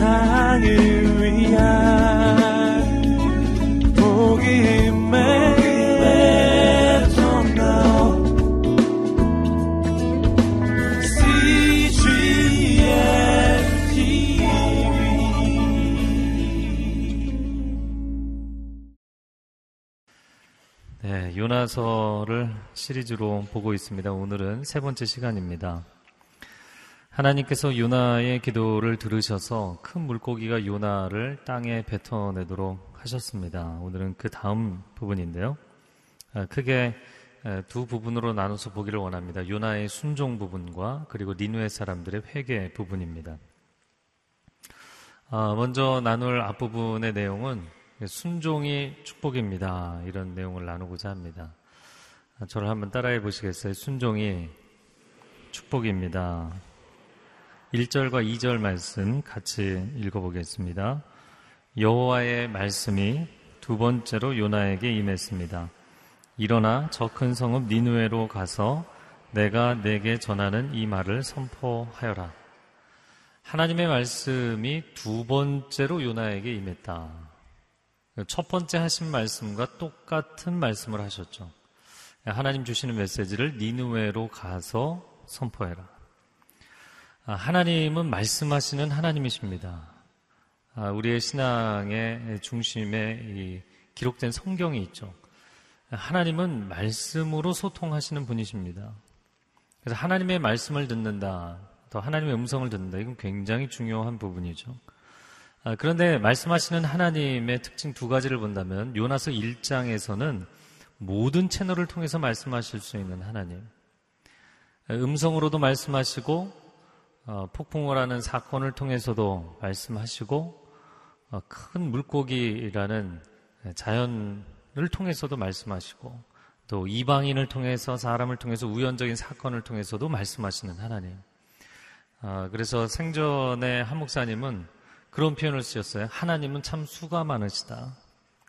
세상을 위한 복음의 네, 요나서를 시리즈로 보고 있습니다. 오늘은 세 번째 시간입니다. 하나님께서 요나의 기도를 들으셔서 큰 물고기가 요나를 땅에 뱉어내도록 하셨습니다. 오늘은 그 다음 부분인데요. 아, 크게 두 부분으로 나눠서 보기를 원합니다. 요나의 순종 부분과 그리고 니누의 사람들의 회개 부분입니다. 아, 먼저 나눌 앞부분의 내용은 순종이 축복입니다. 이런 내용을 나누고자 합니다. 아, 저를 한번 따라해 보시겠어요? 순종이 축복입니다. 1절과 2절 말씀 같이 읽어보겠습니다. 여호와의 말씀이 두 번째로 요나에게 임했습니다. 일어나 저 큰 성읍 니누에로 가서 내가 내게 전하는 이 말을 선포하여라. 하나님의 말씀이 두 번째로 요나에게 임했다. 첫 번째 하신 말씀과 똑같은 말씀을 하셨죠. 하나님 주시는 메시지를 니누에로 가서 선포해라. 아, 하나님은 말씀하시는 하나님이십니다. 아, 우리의 신앙의 중심에 기록된 성경이 있죠. 하나님은 말씀으로 소통하시는 분이십니다. 그래서 하나님의 말씀을 듣는다, 또 하나님의 음성을 듣는다, 이건 굉장히 중요한 부분이죠. 아, 그런데 말씀하시는 하나님의 특징 두 가지를 본다면 요나서 1장에서는 모든 채널을 통해서 말씀하실 수 있는 하나님. 음성으로도 말씀하시고 어, 폭풍을 하는 사건을 통해서도 말씀하시고 어, 큰 물고기라는 자연을 통해서도 말씀하시고 또 이방인을 통해서 사람을 통해서 우연적인 사건을 통해서도 말씀하시는 하나님. 어, 그래서 생전에 한 목사님은 그런 표현을 쓰셨어요. 하나님은 참 수가 많으시다.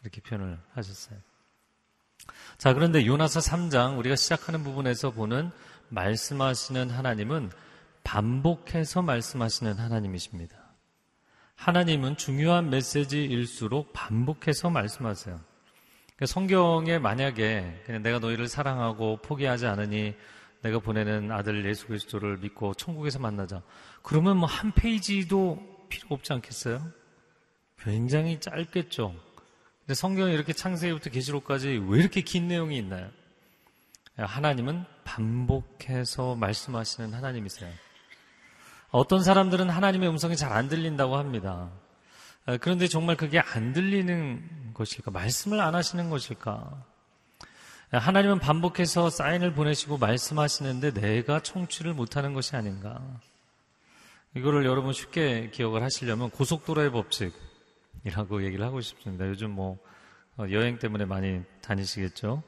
이렇게 표현을 하셨어요. 자, 그런데 요나서 3장 우리가 시작하는 부분에서 보는 말씀하시는 하나님은 반복해서 말씀하시는 하나님이십니다. 하나님은 중요한 메시지일수록 반복해서 말씀하세요. 그러니까 성경에 만약에 그냥 내가 너희를 사랑하고 포기하지 않으니 내가 보내는 아들 예수 그리스도를 믿고 천국에서 만나자. 그러면 뭐 한 페이지도 필요 없지 않겠어요? 굉장히 짧겠죠. 근데 성경에 이렇게 창세기부터 계시록까지 왜 이렇게 긴 내용이 있나요? 하나님은 반복해서 말씀하시는 하나님이세요. 어떤 사람들은 하나님의 음성이 잘 안 들린다고 합니다. 아, 그런데 정말 그게 안 들리는 것일까? 말씀을 안 하시는 것일까? 하나님은 반복해서 사인을 보내시고 말씀하시는데 내가 청취를 못하는 것이 아닌가? 이거를 여러분 쉽게 기억을 하시려면 고속도로의 법칙이라고 얘기를 하고 싶습니다. 요즘 뭐 어, 여행 때문에 많이 다니시겠죠?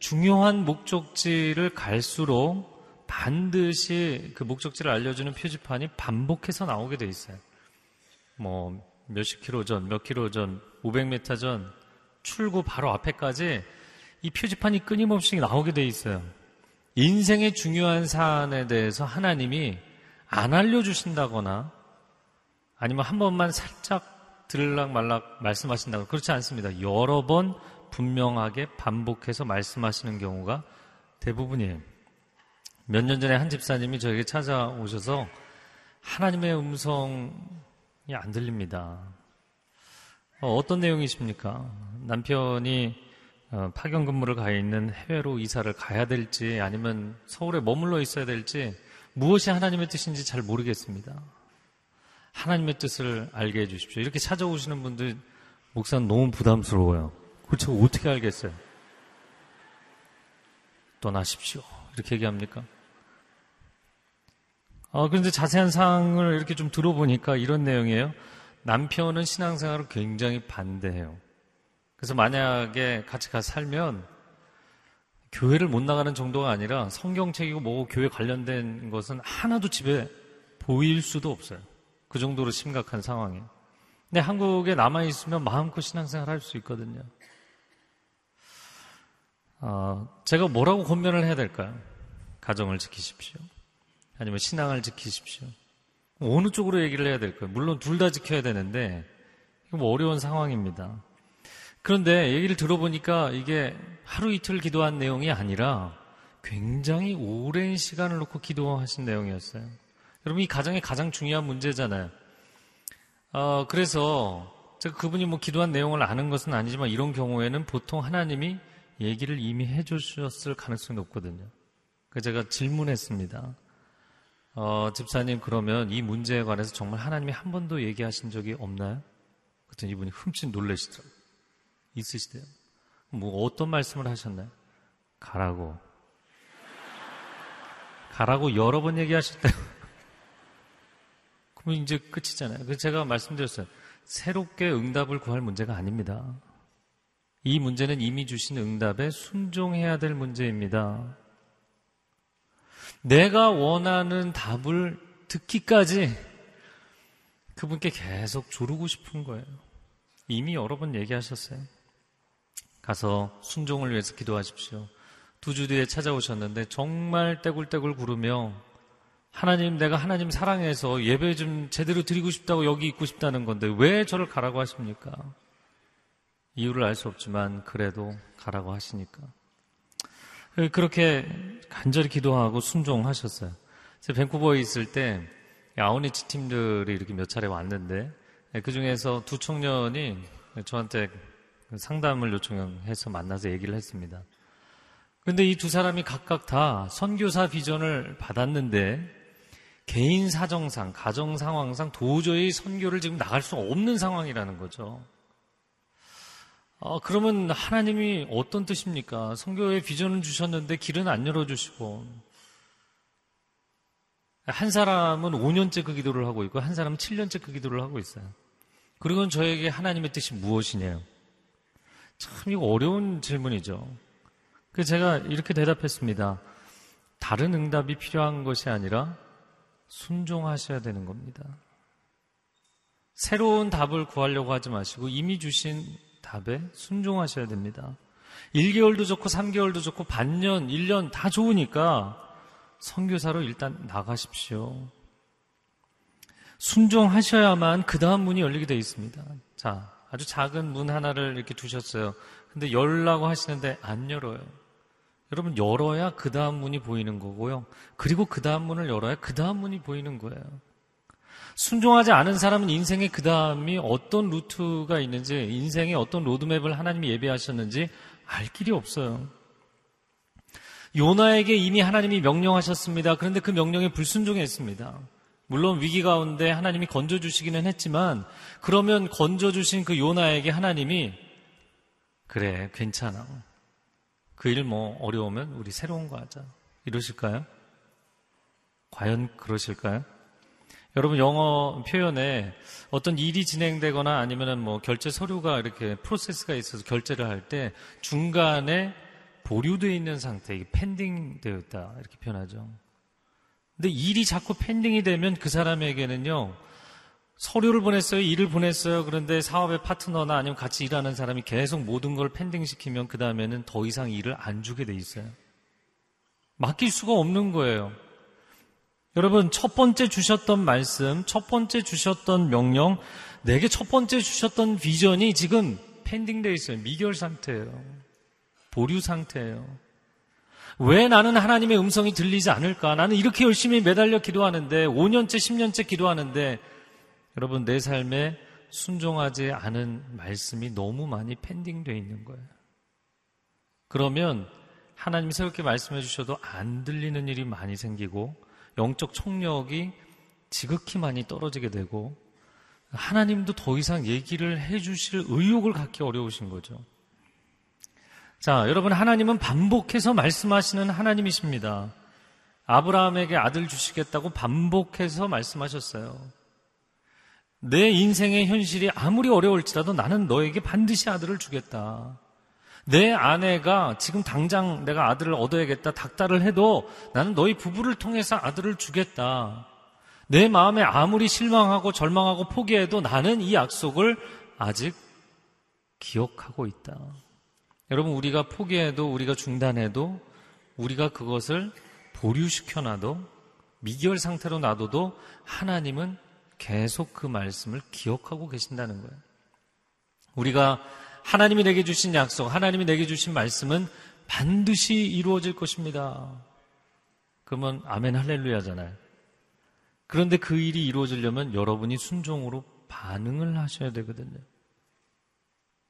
중요한 목적지를 갈수록 반드시 그 목적지를 알려주는 표지판이 반복해서 나오게 돼 있어요. 뭐 몇십 킬로 전, 몇 킬로 전, 500m 전 출구 바로 앞에까지 이 표지판이 끊임없이 나오게 돼 있어요. 인생의 중요한 사안에 대해서 하나님이 안 알려주신다거나 아니면 한 번만 살짝 들락 말락 말씀하신다거나 그렇지 않습니다. 여러 번 분명하게 반복해서 말씀하시는 경우가 대부분이에요. 몇 년 전에 한 집사님이 저에게 찾아오셔서 하나님의 음성이 안 들립니다. 어, 어떤 내용이십니까? 남편이 어, 파견 근무를 가 있는 해외로 이사를 가야 될지 아니면 서울에 머물러 있어야 될지 무엇이 하나님의 뜻인지 잘 모르겠습니다. 하나님의 뜻을 알게 해주십시오. 이렇게 찾아오시는 분들 목사는 너무 부담스러워요. 그렇죠. 어떻게 알겠어요? 떠나십시오. 이렇게 얘기합니까? 어, 그런데 자세한 사항을 이렇게 좀 들어보니까 이런 내용이에요. 남편은 신앙생활을 굉장히 반대해요. 그래서 만약에 같이 가서 살면 교회를 못 나가는 정도가 아니라 성경책이고 뭐고 교회 관련된 것은 하나도 집에 보일 수도 없어요. 그 정도로 심각한 상황이에요. 근데 한국에 남아있으면 마음껏 신앙생활 할 수 있거든요. 어, 제가 뭐라고 권면을 해야 될까요? 가정을 지키십시오. 아니면 신앙을 지키십시오. 어느 쪽으로 얘기를 해야 될까요? 물론 둘 다 지켜야 되는데 뭐 어려운 상황입니다. 그런데 얘기를 들어보니까 이게 하루 이틀 기도한 내용이 아니라 굉장히 오랜 시간을 놓고 기도하신 내용이었어요. 여러분 이 가정의 가장 중요한 문제잖아요. 어, 그래서 제가 그분이 뭐 기도한 내용을 아는 것은 아니지만 이런 경우에는 보통 하나님이 얘기를 이미 해주셨을 가능성이 높거든요. 그래서 제가 질문했습니다. 어, 집사님 그러면 이 문제에 관해서 정말 하나님이 한 번도 얘기하신 적이 없나요? 그랬더니 이분이 흠칫 놀라시더라고요. 있으시대요. 뭐 어떤 말씀을 하셨나요? 가라고. 가라고 여러 번 얘기하셨대요. 그러면 이제 끝이잖아요. 그래서 제가 말씀드렸어요. 새롭게 응답을 구할 문제가 아닙니다. 이 문제는 이미 주신 응답에 순종해야 될 문제입니다. 내가 원하는 답을 듣기까지 그분께 계속 조르고 싶은 거예요. 이미 여러 번 얘기하셨어요. 가서 순종을 위해서 기도하십시오. 두 주 뒤에 찾아오셨는데 정말 떼굴떼굴 구르며 하나님 내가 하나님 사랑해서 예배 좀 제대로 드리고 싶다고 여기 있고 싶다는 건데 왜 저를 가라고 하십니까? 이유를 알 수 없지만 그래도 가라고 하시니까. 그렇게 간절히 기도하고 순종하셨어요. 제가 밴쿠버에 있을 때 아우니치 팀들이 이렇게 몇 차례 왔는데 그 중에서 두 청년이 저한테 상담을 요청해서 만나서 얘기를 했습니다. 그런데 이 두 사람이 각각 다 선교사 비전을 받았는데 개인 사정상, 가정 상황상 도저히 선교를 지금 나갈 수 없는 상황이라는 거죠. 어, 그러면 하나님이 어떤 뜻입니까? 성교의 비전을 주셨는데 길은 안 열어주시고 한 사람은 5년째 그 기도를 하고 있고 한 사람은 7년째 그 기도를 하고 있어요. 그리고 저에게 하나님의 뜻이 무엇이냐요? 참 이거 어려운 질문이죠. 그래서 제가 이렇게 대답했습니다. 다른 응답이 필요한 것이 아니라 순종하셔야 되는 겁니다. 새로운 답을 구하려고 하지 마시고 이미 주신 답에 순종하셔야 됩니다. 1개월도 좋고 3개월도 좋고 반년, 1년 다 좋으니까 선교사로 일단 나가십시오. 순종하셔야만 그 다음 문이 열리게 되어 있습니다. 자, 아주 작은 문 하나를 이렇게 두셨어요. 근데 열라고 하시는데 안 열어요. 여러분, 열어야 그 다음 문이 보이는 거고요. 그리고 그 다음 문을 열어야 그 다음 문이 보이는 거예요. 순종하지 않은 사람은 인생의 그 다음이 어떤 루트가 있는지, 인생의 어떤 로드맵을 하나님이 예배하셨는지 알 길이 없어요. 요나에게 이미 하나님이 명령하셨습니다. 그런데 그 명령에 불순종했습니다. 물론 위기 가운데 하나님이 건져주시기는 했지만, 그러면 건져주신 그 요나에게 하나님이, 그래, 괜찮아. 그 일 뭐 어려우면 우리 새로운 거 하자. 이러실까요? 과연 그러실까요? 여러분 영어 표현에 어떤 일이 진행되거나 아니면은 뭐 결제 서류가 이렇게 프로세스가 있어서 결제를 할 때 중간에 보류되어 있는 상태, 이게 펜딩 되어 있다 이렇게 표현하죠. 근데 일이 자꾸 펜딩이 되면 그 사람에게는요 서류를 보냈어요, 일을 보냈어요. 그런데 사업의 파트너나 아니면 같이 일하는 사람이 계속 모든 걸 펜딩 시키면 그 다음에는 더 이상 일을 안 주게 돼 있어요. 맡길 수가 없는 거예요. 여러분, 첫 번째 주셨던 말씀, 첫 번째 주셨던 명령, 내게 첫 번째 주셨던 비전이 지금 펜딩되어 있어요. 미결 상태예요. 보류 상태예요. 왜 나는 하나님의 음성이 들리지 않을까? 나는 이렇게 열심히 매달려 기도하는데, 5년째, 10년째 기도하는데, 여러분, 내 삶에 순종하지 않은 말씀이 너무 많이 펜딩되어 있는 거예요. 그러면 하나님이 새롭게 말씀해 주셔도 안 들리는 일이 많이 생기고, 영적 총력이 지극히 많이 떨어지게 되고 하나님도 더 이상 얘기를 해주실 의욕을 갖기 어려우신 거죠. 자, 여러분 하나님은 반복해서 말씀하시는 하나님이십니다. 아브라함에게 아들 주시겠다고 반복해서 말씀하셨어요. 내 인생의 현실이 아무리 어려울지라도 나는 너에게 반드시 아들을 주겠다. 내 아내가 지금 당장 내가 아들을 얻어야겠다 닥달을 해도 나는 너희 부부를 통해서 아들을 주겠다. 내 마음에 아무리 실망하고 절망하고 포기해도 나는 이 약속을 아직 기억하고 있다. 여러분, 우리가 포기해도 우리가 중단해도 우리가 그것을 보류시켜놔도 미결 상태로 놔둬도 하나님은 계속 그 말씀을 기억하고 계신다는 거예요. 우리가 하나님이 내게 주신 약속, 하나님이 내게 주신 말씀은 반드시 이루어질 것입니다. 그러면 아멘 할렐루야잖아요. 그런데 그 일이 이루어지려면 여러분이 순종으로 반응을 하셔야 되거든요.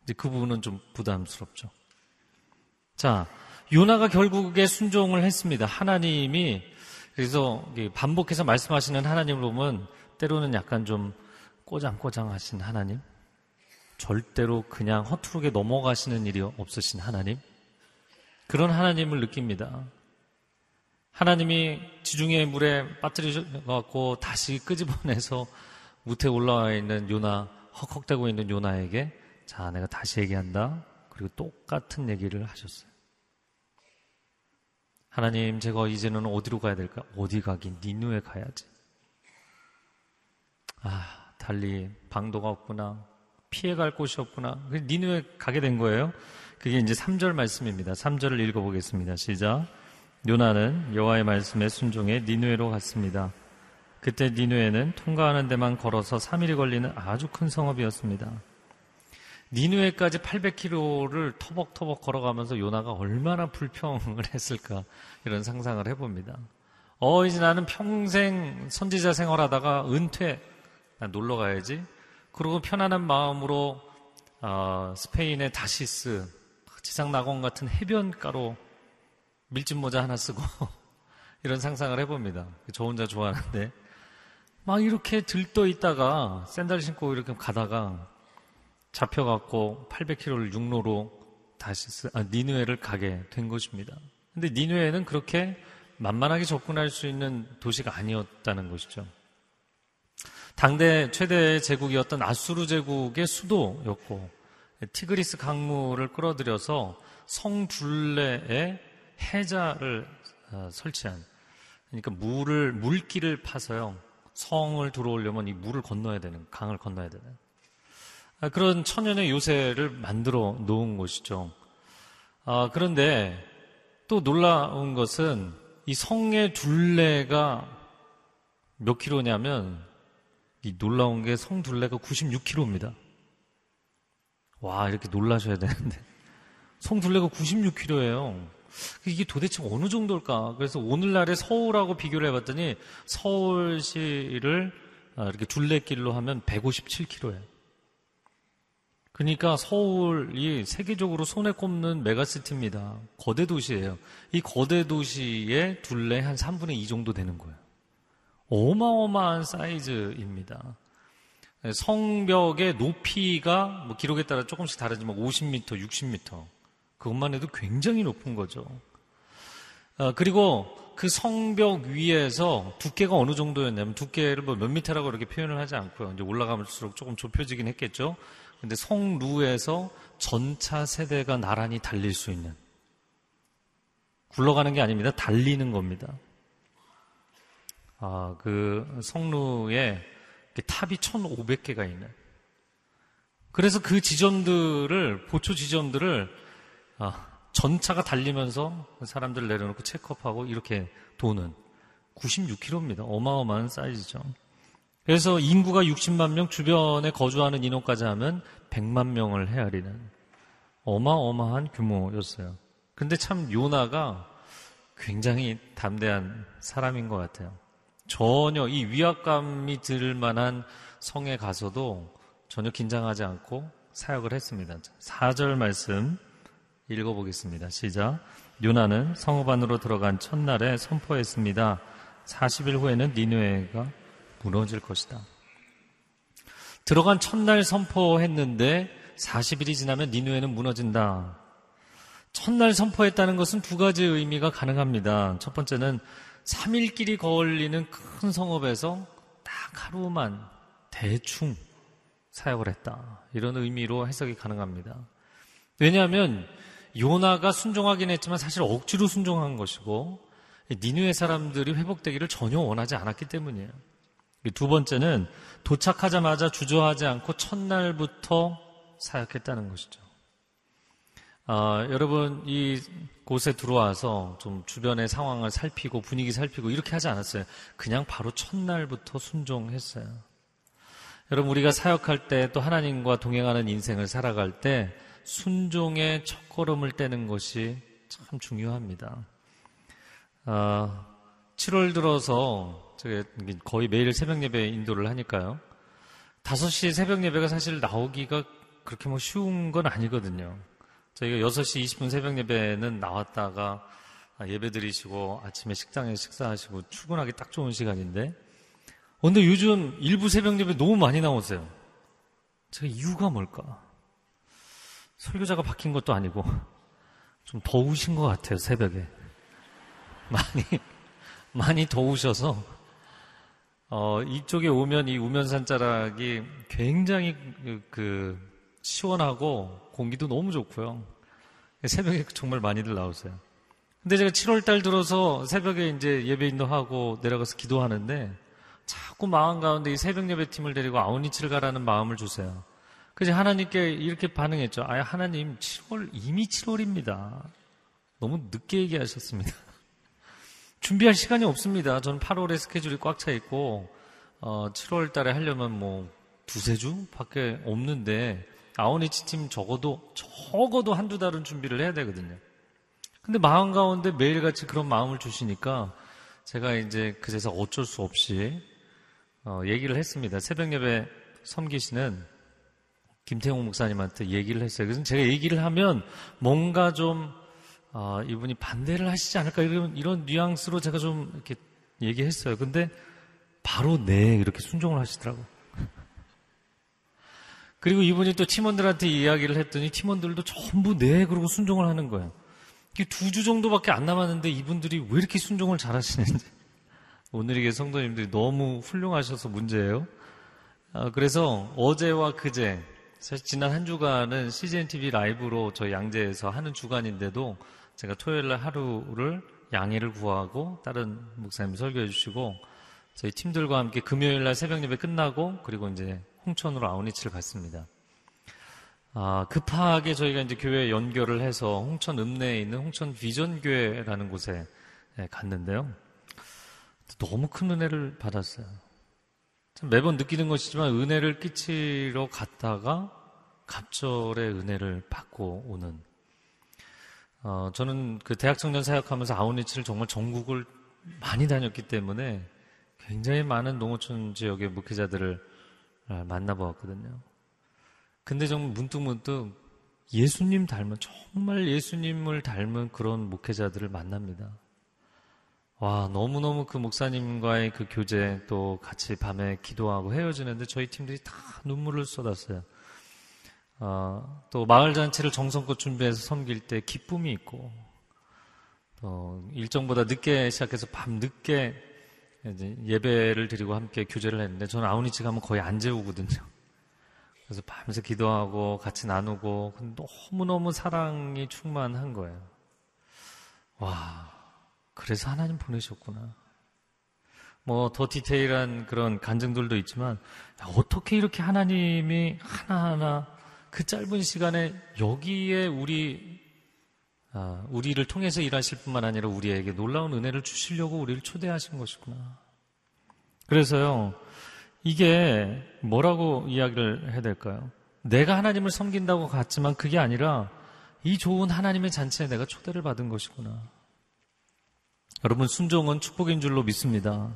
이제 그 부분은 좀 부담스럽죠. 자, 요나가 결국에 순종을 했습니다. 하나님이 그래서 반복해서 말씀하시는 하나님을 보면 때로는 약간 좀 꼬장꼬장 하신 하나님, 절대로 그냥 허투루게 넘어가시는 일이 없으신 하나님, 그런 하나님을 느낍니다. 하나님이 지중해 물에 빠뜨리셔갖고 다시 끄집어내서 무태 올라와 있는 요나, 헉헉대고 있는 요나에게 자, 내가 다시 얘기한다. 그리고 똑같은 얘기를 하셨어요. 하나님, 제가 이제는 어디로 가야 될까? 어디 가긴 니누에 가야지. 아, 달리 방도가 없구나. 피해갈 곳이 없구나. 니누에 가게 된 거예요. 그게 이제 3절 말씀입니다. 3절을 읽어보겠습니다. 시작. 요나는 여호와의 말씀에 순종해 니누에로 갔습니다. 그때 니누에는 통과하는 데만 걸어서 3일이 걸리는 아주 큰 성읍이었습니다. 니누에까지 800km를 터벅터벅 걸어가면서 요나가 얼마나 불평을 했을까 이런 상상을 해봅니다. 어 이제 나는 평생 선지자 생활하다가 은퇴 놀러 가야지. 그리고 편안한 마음으로 어, 스페인의 다시스 지상 낙원 같은 해변가로 밀짚 모자 하나 쓰고 이런 상상을 해봅니다. 저 혼자 좋아하는데 막 이렇게 들떠 있다가 샌들 신고 이렇게 가다가 잡혀갖고 800km를 육로로 다시 쓰, 아, 니누에를 가게 된 것입니다. 근데 니누에는 그렇게 만만하게 접근할 수 있는 도시가 아니었다는 것이죠. 당대 최대 제국이었던 아수르 제국의 수도였고 티그리스 강물을 끌어들여서 성 둘레에 해자를 어, 설치한 그러니까 물을 물길을 파서요 성을 들어오려면 이 물을 건너야 되는 강을 건너야 되는 아, 그런 천연의 요새를 만들어 놓은 곳이죠. 아, 그런데 또 놀라운 것은 이 성의 둘레가 몇 킬로냐면 이 놀라운 게 성 둘레가 96킬로입니다. 와, 이렇게 놀라셔야 되는데. 성 둘레가 96킬로예요. 이게 도대체 어느 정도일까? 그래서 오늘날의 서울하고 비교를 해봤더니 서울시를 아, 이렇게 둘레길로 하면 157킬로예요. 그러니까 서울이 세계적으로 손에 꼽는 메가시티입니다. 거대 도시예요. 이 거대 도시의 둘레 한 3분의 2 정도 되는 거예요. 어마어마한 사이즈입니다. 성벽의 높이가 뭐 기록에 따라 조금씩 다르지만 50m, 60m. 그것만 해도 굉장히 높은 거죠. 아, 그리고 그 성벽 위에서 두께가 어느 정도였냐면 두께를 뭐몇 미터라고 이렇게 표현을 하지 않고요. 이제 올라가면수록 조금 좁혀지긴 했겠죠. 근데 성루에서 전차 세대가 나란히 달릴 수 있는 굴러가는 게 아닙니다. 달리는 겁니다. 아, 그 성루에 탑이 1,500개가 있는. 그래서 그 지점들을 보초 지점들을 아, 전차가 달리면서 사람들 내려놓고 체크업하고 이렇게 도는 96km입니다. 어마어마한 사이즈죠. 그래서 인구가 60만 명, 주변에 거주하는 인원까지 하면 100만 명을 헤아리는 어마어마한 규모였어요. 근데 참 요나가 굉장히 담대한 사람인 것 같아요. 전혀 이 위압감이 들 만한 성에 가서도 전혀 긴장하지 않고 사역을 했습니다. 4절 말씀 읽어보겠습니다. 시작. 요나는 성읍 안으로 들어간 첫날에 선포했습니다. 40일 후에는 니누에가 무너질 것이다. 들어간 첫날 선포했는데 40일이 지나면 니누에는 무너진다. 첫날 선포했다는 것은 두 가지 의미가 가능합니다. 첫 번째는 3일길이 걸리는 큰 성읍에서 딱 하루만 대충 사역을 했다. 이런 의미로 해석이 가능합니다. 왜냐하면 요나가 순종하긴 했지만 사실 억지로 순종한 것이고 니누의 사람들이 회복되기를 전혀 원하지 않았기 때문이에요. 두 번째는 도착하자마자 주저하지 않고 첫날부터 사역했다는 것이죠. 아, 여러분 이 곳에 들어와서 좀 주변의 상황을 살피고 분위기 살피고 이렇게 하지 않았어요. 그냥 바로 첫날부터 순종했어요. 여러분 우리가 사역할 때 또 하나님과 동행하는 인생을 살아갈 때 순종의 첫걸음을 떼는 것이 참 중요합니다. 아, 7월 들어서 거의 매일 새벽 예배 인도를 하니까요. 5시 새벽 예배가 사실 나오기가 그렇게 뭐 쉬운 건 아니거든요. 저희가 6시 20분 새벽 예배는 나왔다가 예배 드리시고 아침에 식당에 식사하시고 출근하기 딱 좋은 시간인데 근데 요즘 일부 새벽 예배 너무 많이 나오세요. 제가 이유가 뭘까? 설교자가 바뀐 것도 아니고 좀 더우신 것 같아요, 새벽에. 많이, 많이 더우셔서, 어, 이쪽에 오면 이 우면산 자락이 굉장히 그, 그, 시원하고 공기도 너무 좋고요. 새벽에 정말 많이들 나오세요. 근데 제가 7월 달 들어서 새벽에 이제 예배 인도하고 내려가서 기도하는데 자꾸 마음 가운데 이 새벽 예배 팀을 데리고 아우니치를 가라는 마음을 주세요. 그래서 하나님께 이렇게 반응했죠. 아, 하나님 7월 이미 7월입니다. 너무 늦게 얘기하셨습니다. 준비할 시간이 없습니다. 저는 8월에 스케줄이 꽉 차 있고 어, 7월 달에 하려면 뭐 두세 주 밖에 없는데 아우니치 팀 적어도 적어도 한두 달은 준비를 해야 되거든요. 근데 마음 가운데 매일같이 그런 마음을 주시니까 제가 이제 그래서 어쩔 수 없이 어, 얘기를 했습니다. 새벽 예배 섬기시는 김태홍 목사님한테 얘기를 했어요. 그래서 제가 얘기를 하면 뭔가 좀 어, 이분이 반대를 하시지 않을까 이런 이런 뉘앙스로 제가 좀 이렇게 얘기했어요. 근데 바로 네 이렇게 순종을 하시더라고. 그리고 이분이 또 팀원들한테 이야기를 했더니 팀원들도 전부 네 그러고 순종을 하는 거예요. 두 주 정도밖에 안 남았는데 이분들이 왜 이렇게 순종을 잘하시는지 오늘에게 성도님들이 너무 훌륭하셔서 문제예요. 아, 그래서 어제와 그제 사실 지난 한 주간은 CGN TV 라이브로 저희 양재에서 하는 주간인데도 제가 토요일 날 하루를 양해를 구하고 다른 목사님 설교해 주시고 저희 팀들과 함께 금요일 날 새벽 예배 끝나고 그리고 이제 홍천으로 아우니치를 갔습니다. 아, 급하게 저희가 이제 교회 연결을 해서 홍천 읍내에 있는 홍천 비전교회라는 곳에 예, 갔는데요. 너무 큰 은혜를 받았어요. 매번 느끼는 것이지만 은혜를 끼치러 갔다가 갑절의 은혜를 받고 오는. 어, 저는 그 대학 청년 사역하면서 아우니치를 정말 전국을 많이 다녔기 때문에 굉장히 많은 농어촌 지역의 목회자들을 아, 만나보았거든요. 근데 정말 문득문득 예수님 닮은, 정말 예수님을 닮은 그런 목회자들을 만납니다. 와, 너무너무 그 목사님과의 그 교제 또 같이 밤에 기도하고 헤어지는데 저희 팀들이 다 눈물을 쏟았어요. 어, 또 마을 잔치를 정성껏 준비해서 섬길 때 기쁨이 있고 또 일정보다 늦게 시작해서 밤 늦게 예배를 드리고 함께 교제를 했는데 저는 아우니치 가면 거의 안 재우거든요. 그래서 밤새 기도하고 같이 나누고 너무너무 사랑이 충만한 거예요. 와, 그래서 하나님 보내셨구나. 뭐 더 디테일한 그런 간증들도 있지만 어떻게 이렇게 하나님이 하나하나 그 짧은 시간에 여기에 우리 아, 우리를 통해서 일하실 뿐만 아니라 우리에게 놀라운 은혜를 주시려고 우리를 초대하신 것이구나. 그래서요, 이게 뭐라고 이야기를 해야 될까요? 내가 하나님을 섬긴다고 갔지만 그게 아니라 이 좋은 하나님의 잔치에 내가 초대를 받은 것이구나. 여러분, 순종은 축복인 줄로 믿습니다.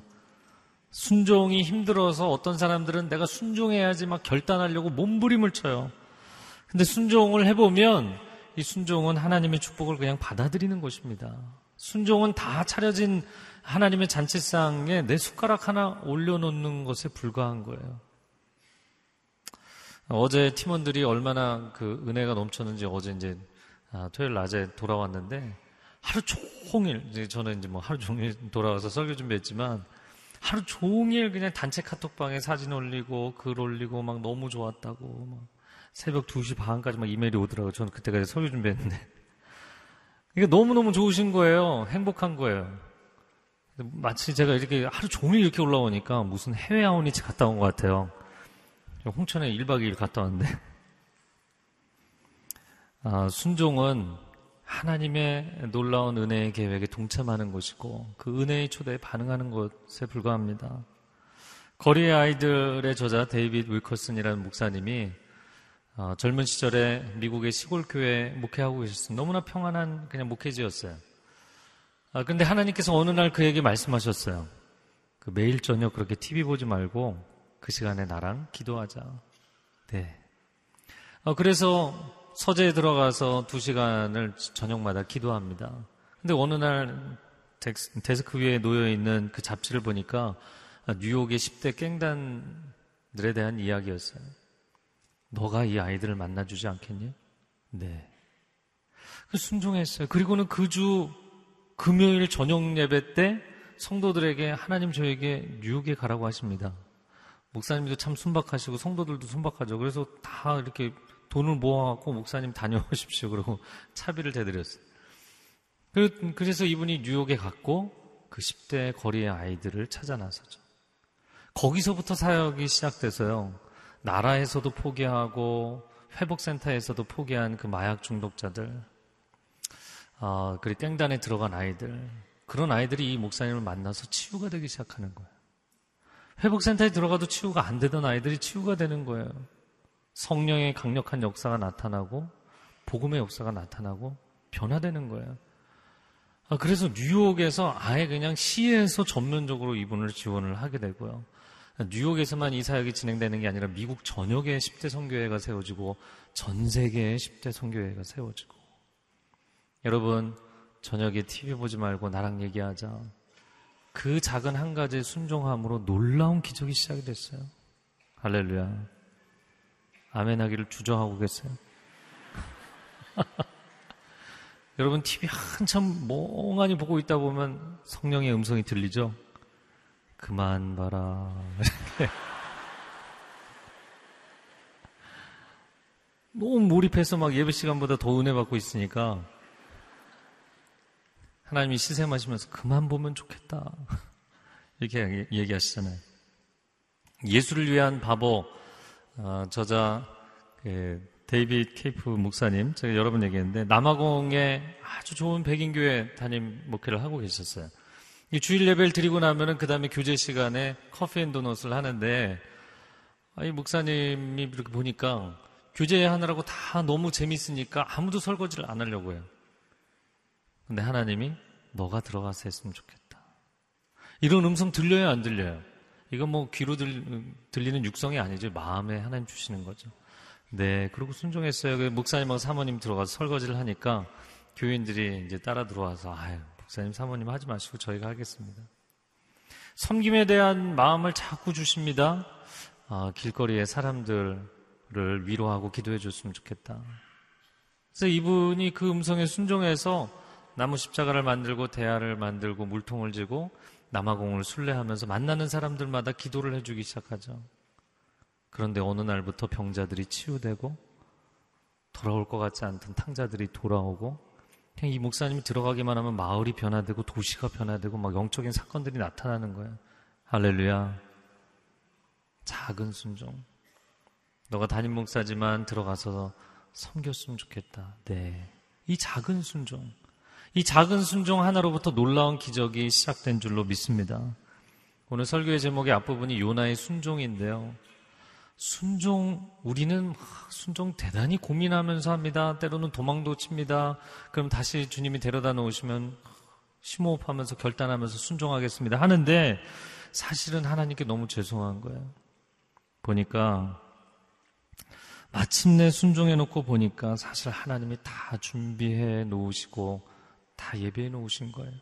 순종이 힘들어서 어떤 사람들은 내가 순종해야지 막 결단하려고 몸부림을 쳐요. 근데 순종을 해보면 이 순종은 하나님의 축복을 그냥 받아들이는 것입니다. 순종은 다 차려진 하나님의 잔치상에 내 숟가락 하나 올려놓는 것에 불과한 거예요. 어제 팀원들이 얼마나 그 은혜가 넘쳤는지 어제 이제 아, 토요일 낮에 돌아왔는데 하루 종일 이제 저는 이제 뭐 하루 종일 돌아와서 설교 준비했지만 하루 종일 그냥 단체 카톡방에 사진 올리고 글 올리고 막 너무 좋았다고 막 새벽 2시 반까지 막 이메일이 오더라고요. 저는 그때까지 설교 준비했는데. 이게 너무너무 좋으신 거예요. 행복한 거예요. 마치 제가 이렇게 하루 종일 이렇게 올라오니까 무슨 해외 아웃리치 갔다 온 것 같아요. 홍천에 1박 2일 갔다 왔는데. 아, 순종은 하나님의 놀라운 은혜의 계획에 동참하는 것이고 그 은혜의 초대에 반응하는 것에 불과합니다. 거리의 아이들의 저자 데이빗 윌커슨이라는 목사님이 어, 젊은 시절에 미국의 시골 교회 목회하고 계셨습니다. 너무나 평안한 그냥 목회지였어요. 아, 근데 하나님께서 어느 날 그에게 말씀하셨어요. 그 매일 저녁 그렇게 TV 보지 말고 그 시간에 나랑 기도하자. 네. 어, 그래서 서재에 들어가서 두 시간을 저녁마다 기도합니다. 근데 어느 날 데스크 위에 놓여 있는 그 잡지를 보니까 뉴욕의 10대 깽단들에 대한 이야기였어요. 너가 이 아이들을 만나주지 않겠니? 네. 그 순종했어요. 그리고는 그 주 금요일 저녁 예배 때 성도들에게 하나님 저에게 뉴욕에 가라고 하십니다. 목사님도 참 순박하시고 성도들도 순박하죠. 그래서 다 이렇게 돈을 모아갖고 목사님 다녀오십시오. 그러고 차비를 대드렸어요. 그래서 이분이 뉴욕에 갔고 그 10대 거리의 아이들을 찾아 나서죠. 거기서부터 사역이 시작돼서요. 나라에서도 포기하고 회복센터에서도 포기한 그 마약 중독자들, 아, 그리고 땡단에 들어간 아이들, 그런 아이들이 이 목사님을 만나서 치유가 되기 시작하는 거예요. 회복센터에 들어가도 치유가 안 되던 아이들이 치유가 되는 거예요. 성령의 강력한 역사가 나타나고, 복음의 역사가 나타나고, 변화되는 거예요. 아, 그래서 뉴욕에서 아예 그냥 시에서 전면적으로 이분을 지원을 하게 되고요. 뉴욕에서만 이 사역이 진행되는 게 아니라 미국 전역에 10대 성교회가 세워지고 전 세계에 10대 성교회가 세워지고 여러분 저녁에 TV 보지 말고 나랑 얘기하자. 그 작은 한 가지의 순종함으로 놀라운 기적이 시작이 됐어요. 할렐루야. 아멘 하기를 주저하고 계세요. 여러분 TV 한참 멍하니 보고 있다 보면 성령의 음성이 들리죠? 그만 봐라. 너무 몰입해서 막 예배 시간보다 더 은혜 받고 있으니까 하나님이 시샘하시면서 그만 보면 좋겠다. 이렇게 얘기하시잖아요. 예수를 위한 바보 어, 저자 그 데이빗 케이프 목사님 제가 여러 번 얘기했는데 남아공에 아주 좋은 백인교회 담임 목회를 하고 계셨어요. 이 주일 예배를 드리고 나면은 그 다음에 교제 시간에 coffee and donut을 하는데 이 목사님이 이렇게 보니까 교제 하느라고 다 너무 재밌으니까 아무도 설거지를 안 하려고 해요. 근데 하나님이 너가 들어가서 했으면 좋겠다. 이런 음성 들려요, 안 들려요? 이건 뭐 귀로 들, 리는 육성이 아니죠. 마음에 하나님 주시는 거죠. 네, 그리고 순종했어요. 그 목사님하고 사모님 들어가서 설거지를 하니까 교인들이 이제 따라 들어와서 아유 목사님, 사모님 하지 마시고 저희가 하겠습니다. 섬김에 대한 마음을 자꾸 주십니다. 아, 길거리에 사람들을 위로하고 기도해 줬으면 좋겠다. 그래서 이분이 그 음성에 순종해서 나무 십자가를 만들고 대야를 만들고 물통을 지고 남아공을 순례하면서 만나는 사람들마다 기도를 해주기 시작하죠. 그런데 어느 날부터 병자들이 치유되고 돌아올 것 같지 않던 탕자들이 돌아오고 그냥 이 목사님이 들어가기만 하면 마을이 변화되고 도시가 변화되고 막 영적인 사건들이 나타나는 거예요. 할렐루야. 작은 순종. 너가 담임 목사지만 들어가서 섬겼으면 좋겠다. 네. 이 작은 순종. 이 작은 순종 하나로부터 놀라운 기적이 시작된 줄로 믿습니다. 오늘 설교의 제목의 앞부분이 요나의 순종인데요. 순종, 우리는 순종 대단히 고민하면서 합니다. 때로는 도망도 칩니다. 그럼 다시 주님이 데려다 놓으시면 심호흡하면서 결단하면서 순종하겠습니다. 하는데 사실은 하나님께 너무 죄송한 거예요. 보니까 마침내 순종해 놓고 보니까 사실 하나님이 다 준비해 놓으시고 다 예배해 놓으신 거예요.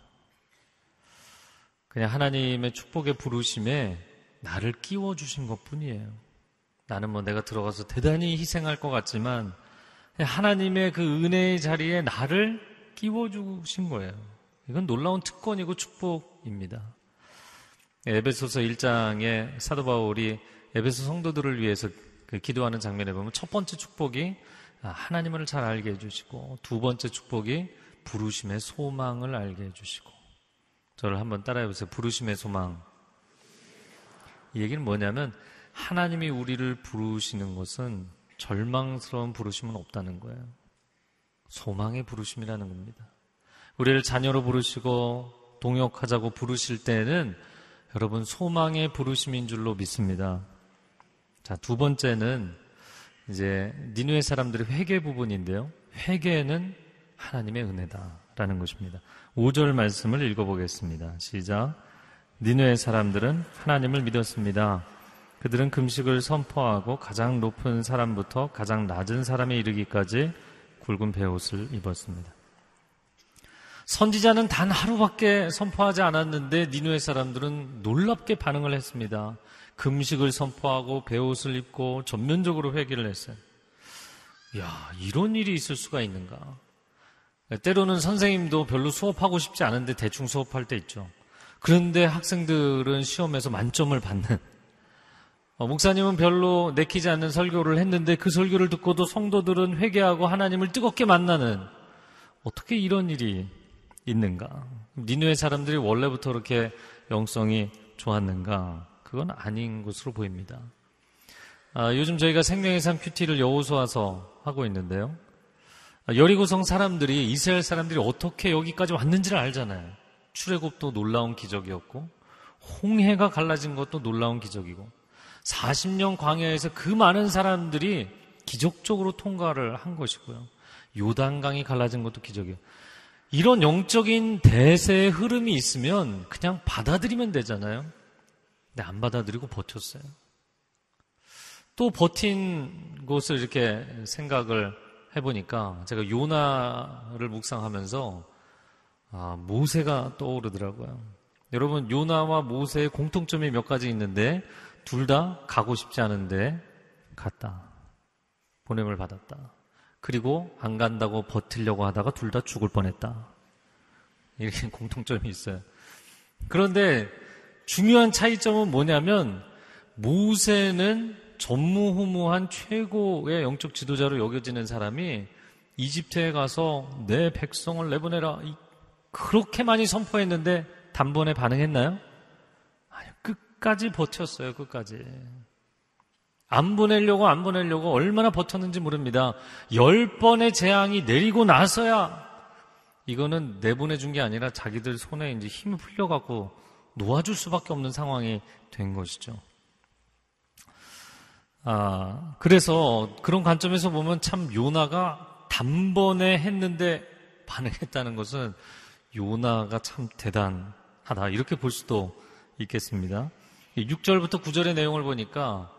그냥 하나님의 축복의 부르심에 나를 끼워 주신 것 뿐이에요. 나는 뭐 내가 들어가서 대단히 희생할 것 같지만 하나님의 그 은혜의 자리에 나를 끼워주신 거예요. 이건 놀라운 특권이고 축복입니다. 에베소서 1장에 사도 바울이 에베소 성도들을 위해서 그 기도하는 장면에 보면 첫 번째 축복이 하나님을 잘 알게 해주시고 두 번째 축복이 부르심의 소망을 알게 해주시고 저를 한번 따라해 보세요. 부르심의 소망. 이 얘기는 뭐냐면 하나님이 우리를 부르시는 것은 절망스러운 부르심은 없다는 거예요. 소망의 부르심이라는 겁니다. 우리를 자녀로 부르시고 동역하자고 부르실 때는 여러분 소망의 부르심인 줄로 믿습니다. 자, 두 번째는 이제 니누의 사람들의 회개 부분인데요. 회개는 하나님의 은혜다라는 것입니다. 5절 말씀을 읽어보겠습니다. 시작. 니누의 사람들은 하나님을 믿었습니다. 그들은 금식을 선포하고 가장 높은 사람부터 가장 낮은 사람에 이르기까지 굵은 베옷을 입었습니다. 선지자는 단 하루밖에 선포하지 않았는데 니누의 사람들은 놀랍게 반응을 했습니다. 금식을 선포하고 베옷을 입고 전면적으로 회개를 했어요. 야, 이런 일이 있을 수가 있는가? 때로는 선생님도 별로 수업하고 싶지 않은데 대충 수업할 때 있죠. 그런데 학생들은 시험에서 만점을 받는 어, 목사님은 별로 내키지 않는 설교를 했는데 그 설교를 듣고도 성도들은 회개하고 하나님을 뜨겁게 만나는 어떻게 이런 일이 있는가? 니누의 사람들이 원래부터 그렇게 영성이 좋았는가? 그건 아닌 것으로 보입니다. 아, 요즘 저희가 생명의 삶 큐티를 여호수 와서 하고 있는데요. 아, 여리고성 사람들이 이스라엘 사람들이 어떻게 여기까지 왔는지를 알잖아요. 출애굽도 놀라운 기적이었고 홍해가 갈라진 것도 놀라운 기적이고 40년 광야에서 그 많은 사람들이 기적적으로 통과를 한 것이고요. 요단강이 갈라진 것도 기적이에요. 이런 영적인 대세의 흐름이 있으면 그냥 받아들이면 되잖아요. 근데 안 받아들이고 버텼어요. 또 버틴 곳을 이렇게 생각을 해보니까 제가 요나를 묵상하면서 아, 모세가 떠오르더라고요. 여러분, 요나와 모세의 공통점이 몇 가지 있는데 둘 다 가고 싶지 않은데 갔다. 보냄을 받았다. 그리고 안 간다고 버틸려고 하다가 둘 다 죽을 뻔했다. 이렇게 공통점이 있어요. 그런데 중요한 차이점은 뭐냐면 모세는 전무후무한 최고의 영적 지도자로 여겨지는 사람이 이집트에 가서 내 백성을 내보내라. 그렇게 많이 선포했는데 단번에 반응했나요? 끝 까지 버텼어요, 끝까지. 안 보내려고 안 보내려고 얼마나 버텼는지 모릅니다. 열 번의 재앙이 내리고 나서야 이거는 내보내준 게 아니라 자기들 손에 이제 힘이 풀려갖고 놓아줄 수밖에 없는 상황이 된 것이죠. 아, 그래서 그런 관점에서 보면 참 요나가 단번에 했는데 반응했다는 것은 요나가 참 대단하다. 이렇게 볼 수도 있겠습니다. 6절부터 9절의 내용을 보니까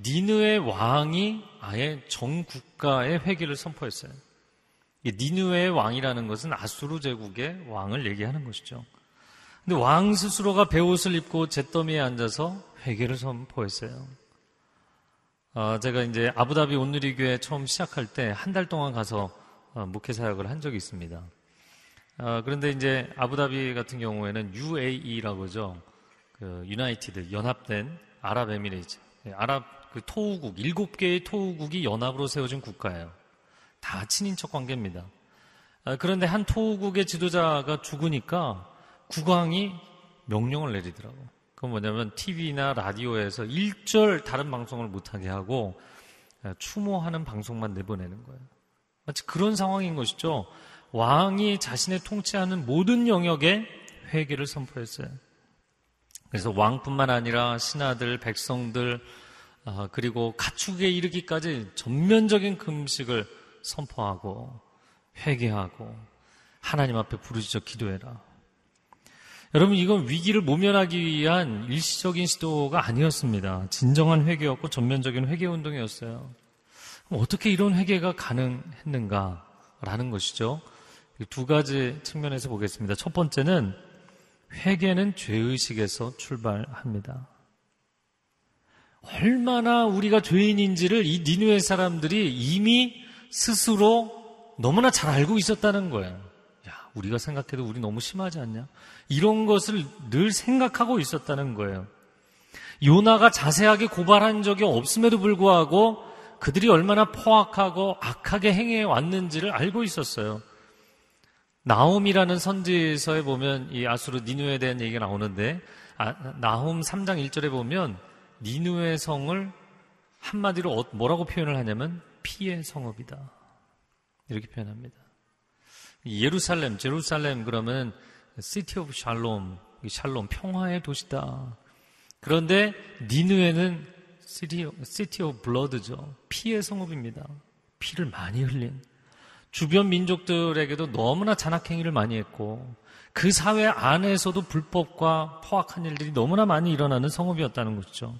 니느의 왕이 아예 전 국가의 회개를 선포했어요. 니느의 왕이라는 것은 아수르 제국의 왕을 얘기하는 것이죠. 근데 왕 스스로가 베옷을 입고 잿더미에 앉아서 회개를 선포했어요. 아, 제가 이제 아부다비 온누리 교회 처음 시작할 때 한 달 동안 가서 어, 목회 사역을 한 적이 있습니다. 아, 그런데 이제 아부다비 같은 경우에는 UAE라고 하죠. 그 유나이티드 연합된 아랍에미레이트 예, 아랍 그 토우국 일곱 개의 토우국이 연합으로 세워진 국가예요. 다 친인척 관계입니다. 아, 그런데 한 토우국의 지도자가 죽으니까 국왕이 명령을 내리더라고. 그건 뭐냐면 TV나 라디오에서 일절 다른 방송을 못하게 하고 아, 추모하는 방송만 내보내는 거예요. 마치 그런 상황인 것이죠. 왕이 자신의 통치하는 모든 영역에 회개를 선포했어요. 그래서 왕뿐만 아니라 신하들, 백성들, 아, 그리고 가축에 이르기까지 전면적인 금식을 선포하고 회개하고 하나님 앞에 부르짖어 기도해라. 여러분 이건 위기를 모면하기 위한 일시적인 시도가 아니었습니다. 진정한 회개였고 전면적인 회개 운동이었어요. 어떻게 이런 회개가 가능했는가라는 것이죠. 두 가지 측면에서 보겠습니다. 첫 번째는 회개는 죄의식에서 출발합니다. 얼마나 우리가 죄인인지를 이 니누의 사람들이 이미 스스로 너무나 잘 알고 있었다는 거예요. 야, 우리가 생각해도 우리 너무 심하지 않냐? 이런 것을 늘 생각하고 있었다는 거예요. 요나가 자세하게 고발한 적이 없음에도 불구하고 그들이 얼마나 포악하고 악하게 행해 왔는지를 알고 있었어요. 나훔이라는 선지서에 보면 이 앗수르 니느웨에 대한 얘기가 나오는데 아, 나훔 3장 1절에 보면 니느웨 성을 한마디로 어, 뭐라고 표현을 하냐면 피의 성읍이다. 이렇게 표현합니다. 예루살렘, Jerusalem 그러면 city of shalom, 샬롬 평화의 도시다. 그런데 니느웨는 city, city of blood죠. 피의 성읍입니다. 피를 많이 흘린 주변 민족들에게도 너무나 잔악행위를 많이 했고 그 사회 안에서도 불법과 포악한 일들이 너무나 많이 일어나는 성읍이었다는 것이죠.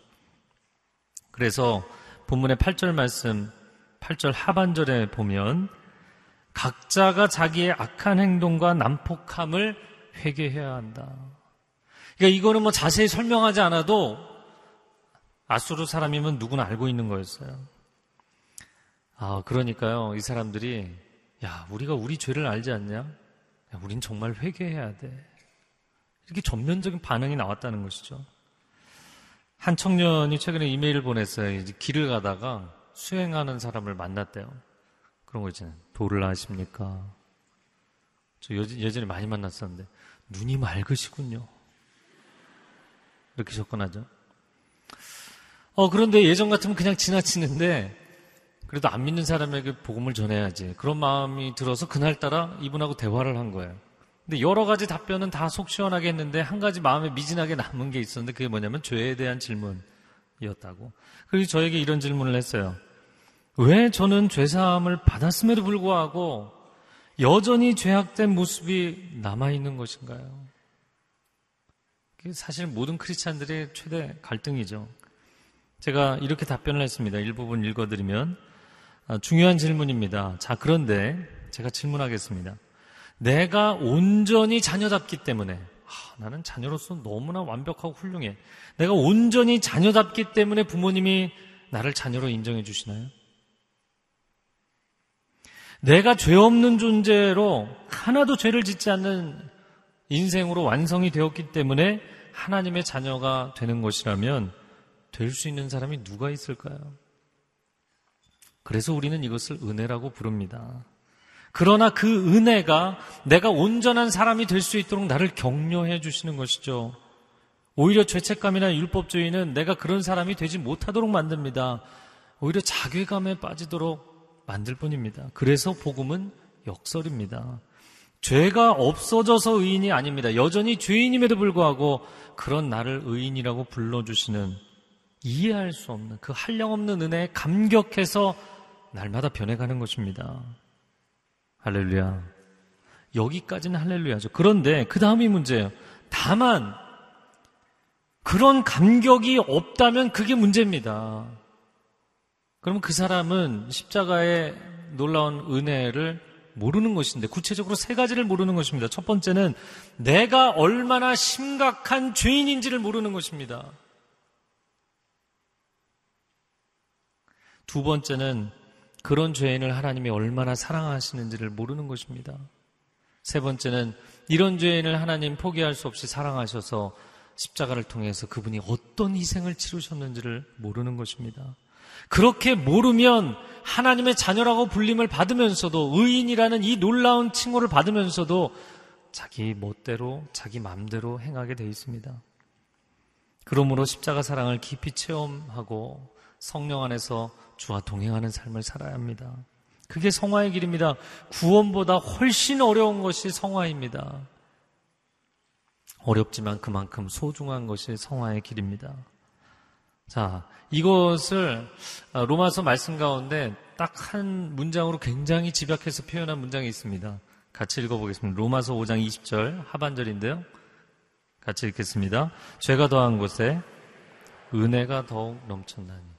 그래서 본문의 8절 말씀, 8절 하반절에 보면 각자가 자기의 악한 행동과 난폭함을 회개해야 한다. 그러니까 이거는 뭐 자세히 설명하지 않아도 아수르 사람이면 누구나 알고 있는 거였어요. 아, 그러니까요. 이 사람들이 야, 우리가 우리 죄를 알지 않냐? 야, 우린 정말 회개해야 돼. 이렇게 전면적인 반응이 나왔다는 것이죠. 한 청년이 최근에 이메일을 보냈어요. 이제 길을 가다가 수행하는 사람을 만났대요. 그런 거 있잖아요. 도를 아십니까? 저 예전에 많이 만났었는데, 눈이 맑으시군요. 이렇게 접근하죠. 어, 그런데 예전 같으면 그냥 지나치는데, 그래도 안 믿는 사람에게 복음을 전해야지. 그런 마음이 들어서 그날따라 이분하고 대화를 한 거예요. 근데 여러 가지 답변은 다 속 시원하게 했는데 한 가지 마음에 미진하게 남은 게 있었는데 그게 뭐냐면 죄에 대한 질문이었다고. 그래서 저에게 이런 질문을 했어요. 왜 저는 죄사함을 받았음에도 불구하고 여전히 죄악된 모습이 남아있는 것인가요? 사실 모든 크리스찬들의 최대 갈등이죠. 제가 이렇게 답변을 했습니다. 일부분 읽어드리면 아, 중요한 질문입니다. 자, 그런데 제가 질문하겠습니다. 내가 온전히 자녀답기 때문에 아, 나는 자녀로서 너무나 완벽하고 훌륭해. 내가 온전히 자녀답기 때문에 부모님이 나를 자녀로 인정해 주시나요? 내가 죄 없는 존재로 하나도 죄를 짓지 않는 인생으로 완성이 되었기 때문에 하나님의 자녀가 되는 것이라면 될 수 있는 사람이 누가 있을까요? 그래서 우리는 이것을 은혜라고 부릅니다. 그러나 그 은혜가 내가 온전한 사람이 될 수 있도록 나를 격려해 주시는 것이죠. 오히려 죄책감이나 율법주의는 내가 그런 사람이 되지 못하도록 만듭니다. 오히려 자괴감에 빠지도록 만들 뿐입니다. 그래서 복음은 역설입니다. 죄가 없어져서 의인이 아닙니다. 여전히 죄인임에도 불구하고 그런 나를 의인이라고 불러주시는 이해할 수 없는 그 한량없는 은혜에 감격해서 날마다 변해가는 것입니다. 할렐루야. 여기까지는 할렐루야죠. 그런데 그 다음이 문제예요. 다만 그런 감격이 없다면 그게 문제입니다. 그러면 그 사람은 십자가의 놀라운 은혜를 모르는 것인데 구체적으로 세 가지를 모르는 것입니다. 첫 번째는 내가 얼마나 심각한 죄인인지를 모르는 것입니다. 두 번째는 그런 죄인을 하나님이 얼마나 사랑하시는지를 모르는 것입니다. 세 번째는 이런 죄인을 하나님 포기할 수 없이 사랑하셔서 십자가를 통해서 그분이 어떤 희생을 치르셨는지를 모르는 것입니다. 그렇게 모르면 하나님의 자녀라고 불림을 받으면서도 의인이라는 이 놀라운 칭호를 받으면서도 자기 멋대로 자기 마음대로 행하게 되어 있습니다. 그러므로 십자가 사랑을 깊이 체험하고 성령 안에서 주와 동행하는 삶을 살아야 합니다. 그게 성화의 길입니다. 구원보다 훨씬 어려운 것이 성화입니다. 어렵지만 그만큼 소중한 것이 성화의 길입니다. 자, 이것을 로마서 말씀 가운데 딱 한 문장으로 굉장히 집약해서 표현한 문장이 있습니다. 같이 읽어보겠습니다. 로마서 5장 20절 하반절인데요. 같이 읽겠습니다. 죄가 더한 곳에 은혜가 더욱 넘쳤나니.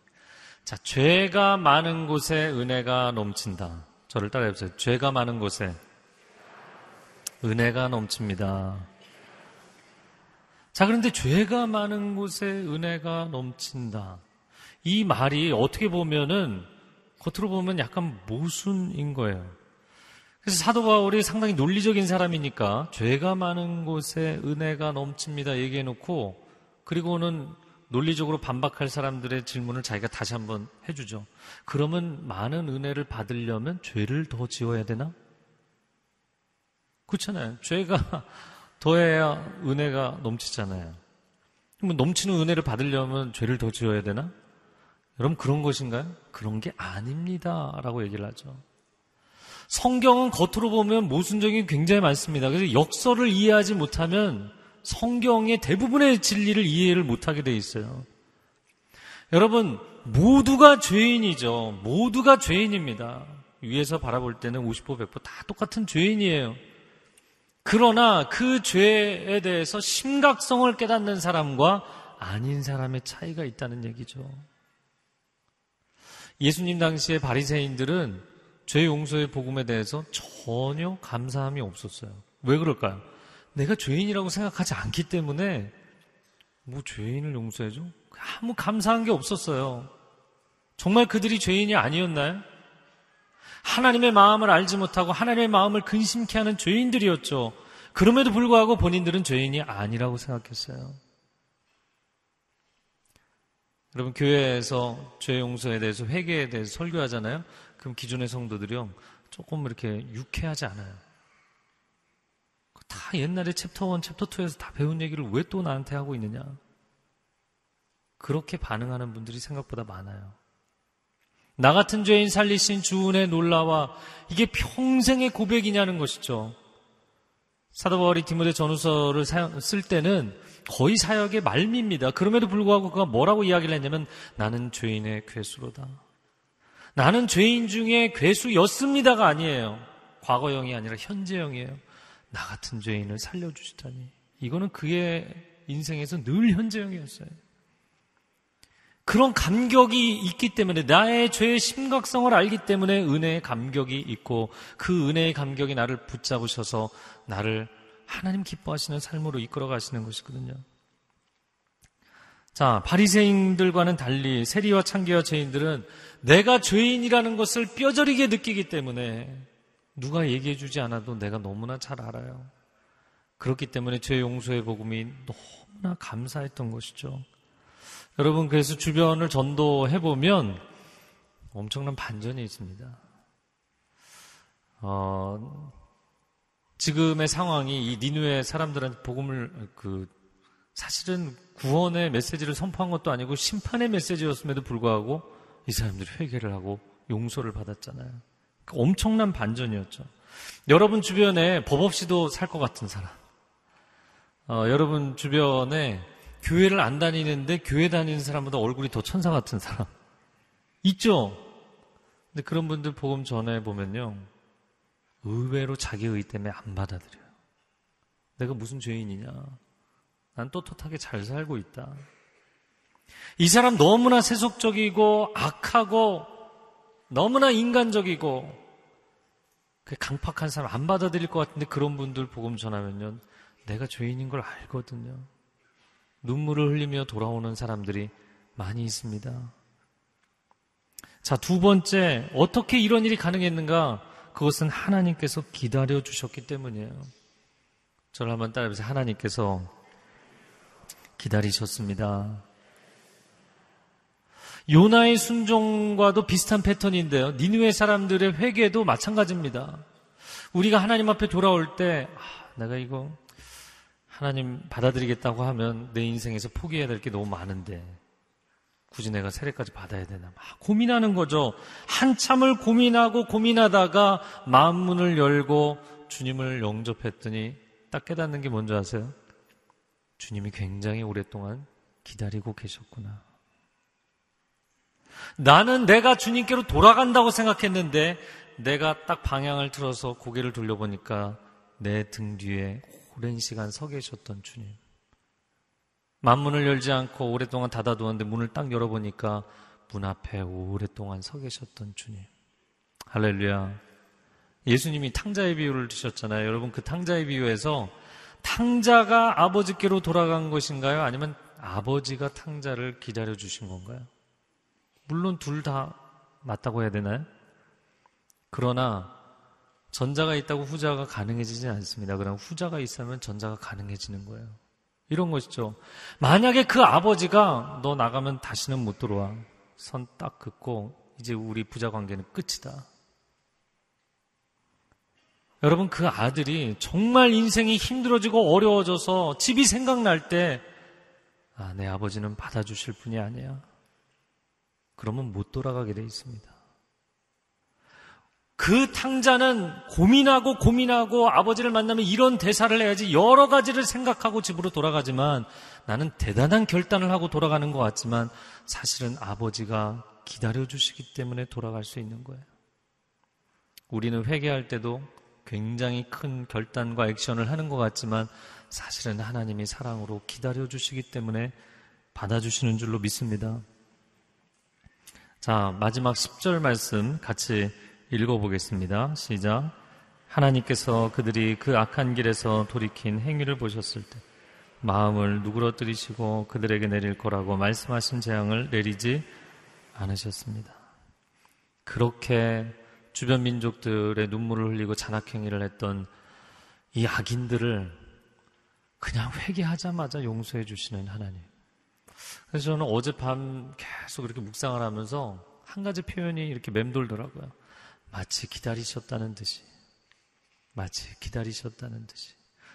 자, 죄가 많은 곳에 은혜가 넘친다. 저를 따라해 보세요. 죄가 많은 곳에 은혜가 넘칩니다. 자, 그런데 죄가 많은 곳에 은혜가 넘친다. 이 말이 어떻게 보면은 겉으로 보면 약간 모순인 거예요. 그래서 사도 바울이 상당히 논리적인 사람이니까 죄가 많은 곳에 은혜가 넘칩니다. 얘기해 놓고 그리고는 논리적으로 반박할 사람들의 질문을 자기가 다시 한번 해주죠. 그러면 많은 은혜를 받으려면 죄를 더 지어야 되나? 그렇잖아요. 죄가 더해야 은혜가 넘치잖아요. 그럼 넘치는 은혜를 받으려면 죄를 더 지어야 되나? 여러분 그런 것인가요? 그런 게 아닙니다. 라고 얘기를 하죠. 성경은 겉으로 보면 모순적인 굉장히 많습니다. 그래서 역설을 이해하지 못하면 성경의 대부분의 진리를 이해를 못하게 돼 있어요. 여러분, 모두가 죄인이죠. 모두가 죄인입니다. 위에서 바라볼 때는 50% 100%다 똑같은 죄인이에요. 그러나 그 죄에 대해서 심각성을 깨닫는 사람과 아닌 사람의 차이가 있다는 얘기죠. 예수님 당시의 바리새인들은 죄 용서의 복음에 대해서 전혀 감사함이 없었어요. 왜 그럴까요? 내가 죄인이라고 생각하지 않기 때문에 뭐 죄인을 용서해줘? 아무 감사한 게 없었어요. 정말 그들이 죄인이 아니었나요? 하나님의 마음을 알지 못하고 하나님의 마음을 근심케 하는 죄인들이었죠. 그럼에도 불구하고 본인들은 죄인이 아니라고 생각했어요. 여러분 교회에서 죄 용서에 대해서 회개에 대해서 설교하잖아요. 그럼 기존의 성도들이요 조금 이렇게 유쾌하지 않아요. 다 옛날에 챕터 1, 챕터 2에서 다 배운 얘기를 왜 또 나한테 하고 있느냐? 그렇게 반응하는 분들이 생각보다 많아요. 나 같은 죄인 살리신 주 은혜 놀라워 이게 평생의 고백이냐는 것이죠. 사도 바울이 디모데 전후서를 쓸 때는 거의 사역의 말미입니다. 그럼에도 불구하고 그가 뭐라고 이야기를 했냐면 나는 죄인의 괴수로다. 나는 죄인 중에 괴수였습니다가 아니에요. 과거형이 아니라 현재형이에요. 나 같은 죄인을 살려주시다니. 이거는 그의 인생에서 늘 현재형이었어요. 그런 감격이 있기 때문에 나의 죄의 심각성을 알기 때문에 은혜의 감격이 있고 그 은혜의 감격이 나를 붙잡으셔서 나를 하나님 기뻐하시는 삶으로 이끌어 가시는 것이거든요. 자, 바리새인들과는 달리 세리와 창기와 죄인들은 내가 죄인이라는 것을 뼈저리게 느끼기 때문에 누가 얘기해 주지 않아도 내가 너무나 잘 알아요. 그렇기 때문에 죄 용서의 복음이 너무나 감사했던 것이죠. 여러분, 그래서 주변을 전도해 보면 엄청난 반전이 있습니다. 어, 지금의 상황이 이 니누의 사람들한테 복음을 그 사실은 구원의 메시지를 선포한 것도 아니고 심판의 메시지였음에도 불구하고 이 사람들이 회개를 하고 용서를 받았잖아요. 엄청난 반전이었죠. 여러분 주변에 법 없이도 살 것 같은 사람. 어, 여러분 주변에 교회를 안 다니는데 교회 다니는 사람보다 얼굴이 더 천사 같은 사람. 있죠? 근데 그런 분들 복음 전해 보면요. 의외로 자기 의 때문에 안 받아들여요. 내가 무슨 죄인이냐? 난 떳떳하게 잘 살고 있다. 이 사람 너무나 세속적이고 악하고 너무나 인간적이고 그 강팍한 사람 안 받아들일 것 같은데 그런 분들 복음 전하면요. 내가 죄인인 걸 알거든요. 눈물을 흘리며 돌아오는 사람들이 많이 있습니다. 자, 두 번째, 어떻게 이런 일이 가능했는가? 그것은 하나님께서 기다려 주셨기 때문이에요. 저를 한번 따라해보세요. 하나님께서 기다리셨습니다. 요나의 순종과도 비슷한 패턴인데요. 니누의 사람들의 회개도 마찬가지입니다. 우리가 하나님 앞에 돌아올 때, 아, 내가 이거 하나님 받아들이겠다고 하면 내 인생에서 포기해야 될 게 너무 많은데, 굳이 내가 세례까지 받아야 되나 막 고민하는 거죠. 한참을 고민하고 고민하다가 마음 문을 열고 주님을 영접했더니 딱 깨닫는 게 뭔지 아세요? 주님이 굉장히 오랫동안 기다리고 계셨구나. 나는 내가 주님께로 돌아간다고 생각했는데 내가 딱 방향을 틀어서 고개를 돌려보니까 내 등 뒤에 오랜 시간 서 계셨던 주님. 만문을 열지 않고 오랫동안 닫아두었는데 문을 딱 열어보니까 문 앞에 오랫동안 서 계셨던 주님. 할렐루야. 예수님이 탕자의 비유를 드셨잖아요. 여러분 그 탕자의 비유에서 탕자가 아버지께로 돌아간 것인가요? 아니면 아버지가 탕자를 기다려 주신 건가요? 물론 둘 다 맞다고 해야 되나요? 그러나 전자가 있다고 후자가 가능해지지 않습니다. 그럼 후자가 있으면 전자가 가능해지는 거예요. 이런 것이죠. 만약에 그 아버지가 너 나가면 다시는 못 들어와. 선 딱 긋고 이제 우리 부자 관계는 끝이다. 여러분 그 아들이 정말 인생이 힘들어지고 어려워져서 집이 생각날 때 아, 내 아버지는 받아주실 분이 아니야. 그러면 못 돌아가게 돼 있습니다. 그 탕자는 고민하고 고민하고 아버지를 만나면 이런 대사를 해야지 여러 가지를 생각하고 집으로 돌아가지만 나는 대단한 결단을 하고 돌아가는 것 같지만 사실은 아버지가 기다려주시기 때문에 돌아갈 수 있는 거예요. 우리는 회개할 때도 굉장히 큰 결단과 액션을 하는 것 같지만 사실은 하나님이 사랑으로 기다려주시기 때문에 받아주시는 줄로 믿습니다. 자, 마지막 10절 말씀 같이 읽어보겠습니다. 시작. 하나님께서 그들이 그 악한 길에서 돌이킨 행위를 보셨을 때 마음을 누그러뜨리시고 그들에게 내릴 거라고 말씀하신 재앙을 내리지 않으셨습니다. 그렇게 주변 민족들의 눈물을 흘리고 잔악행위를 했던 이 악인들을 그냥 회개하자마자 용서해 주시는 하나님. 그래서 저는 어젯밤 계속 이렇게 묵상을 하면서 한 가지 표현이 이렇게 맴돌더라고요. 마치 기다리셨다는 듯이. 마치 기다리셨다는 듯이.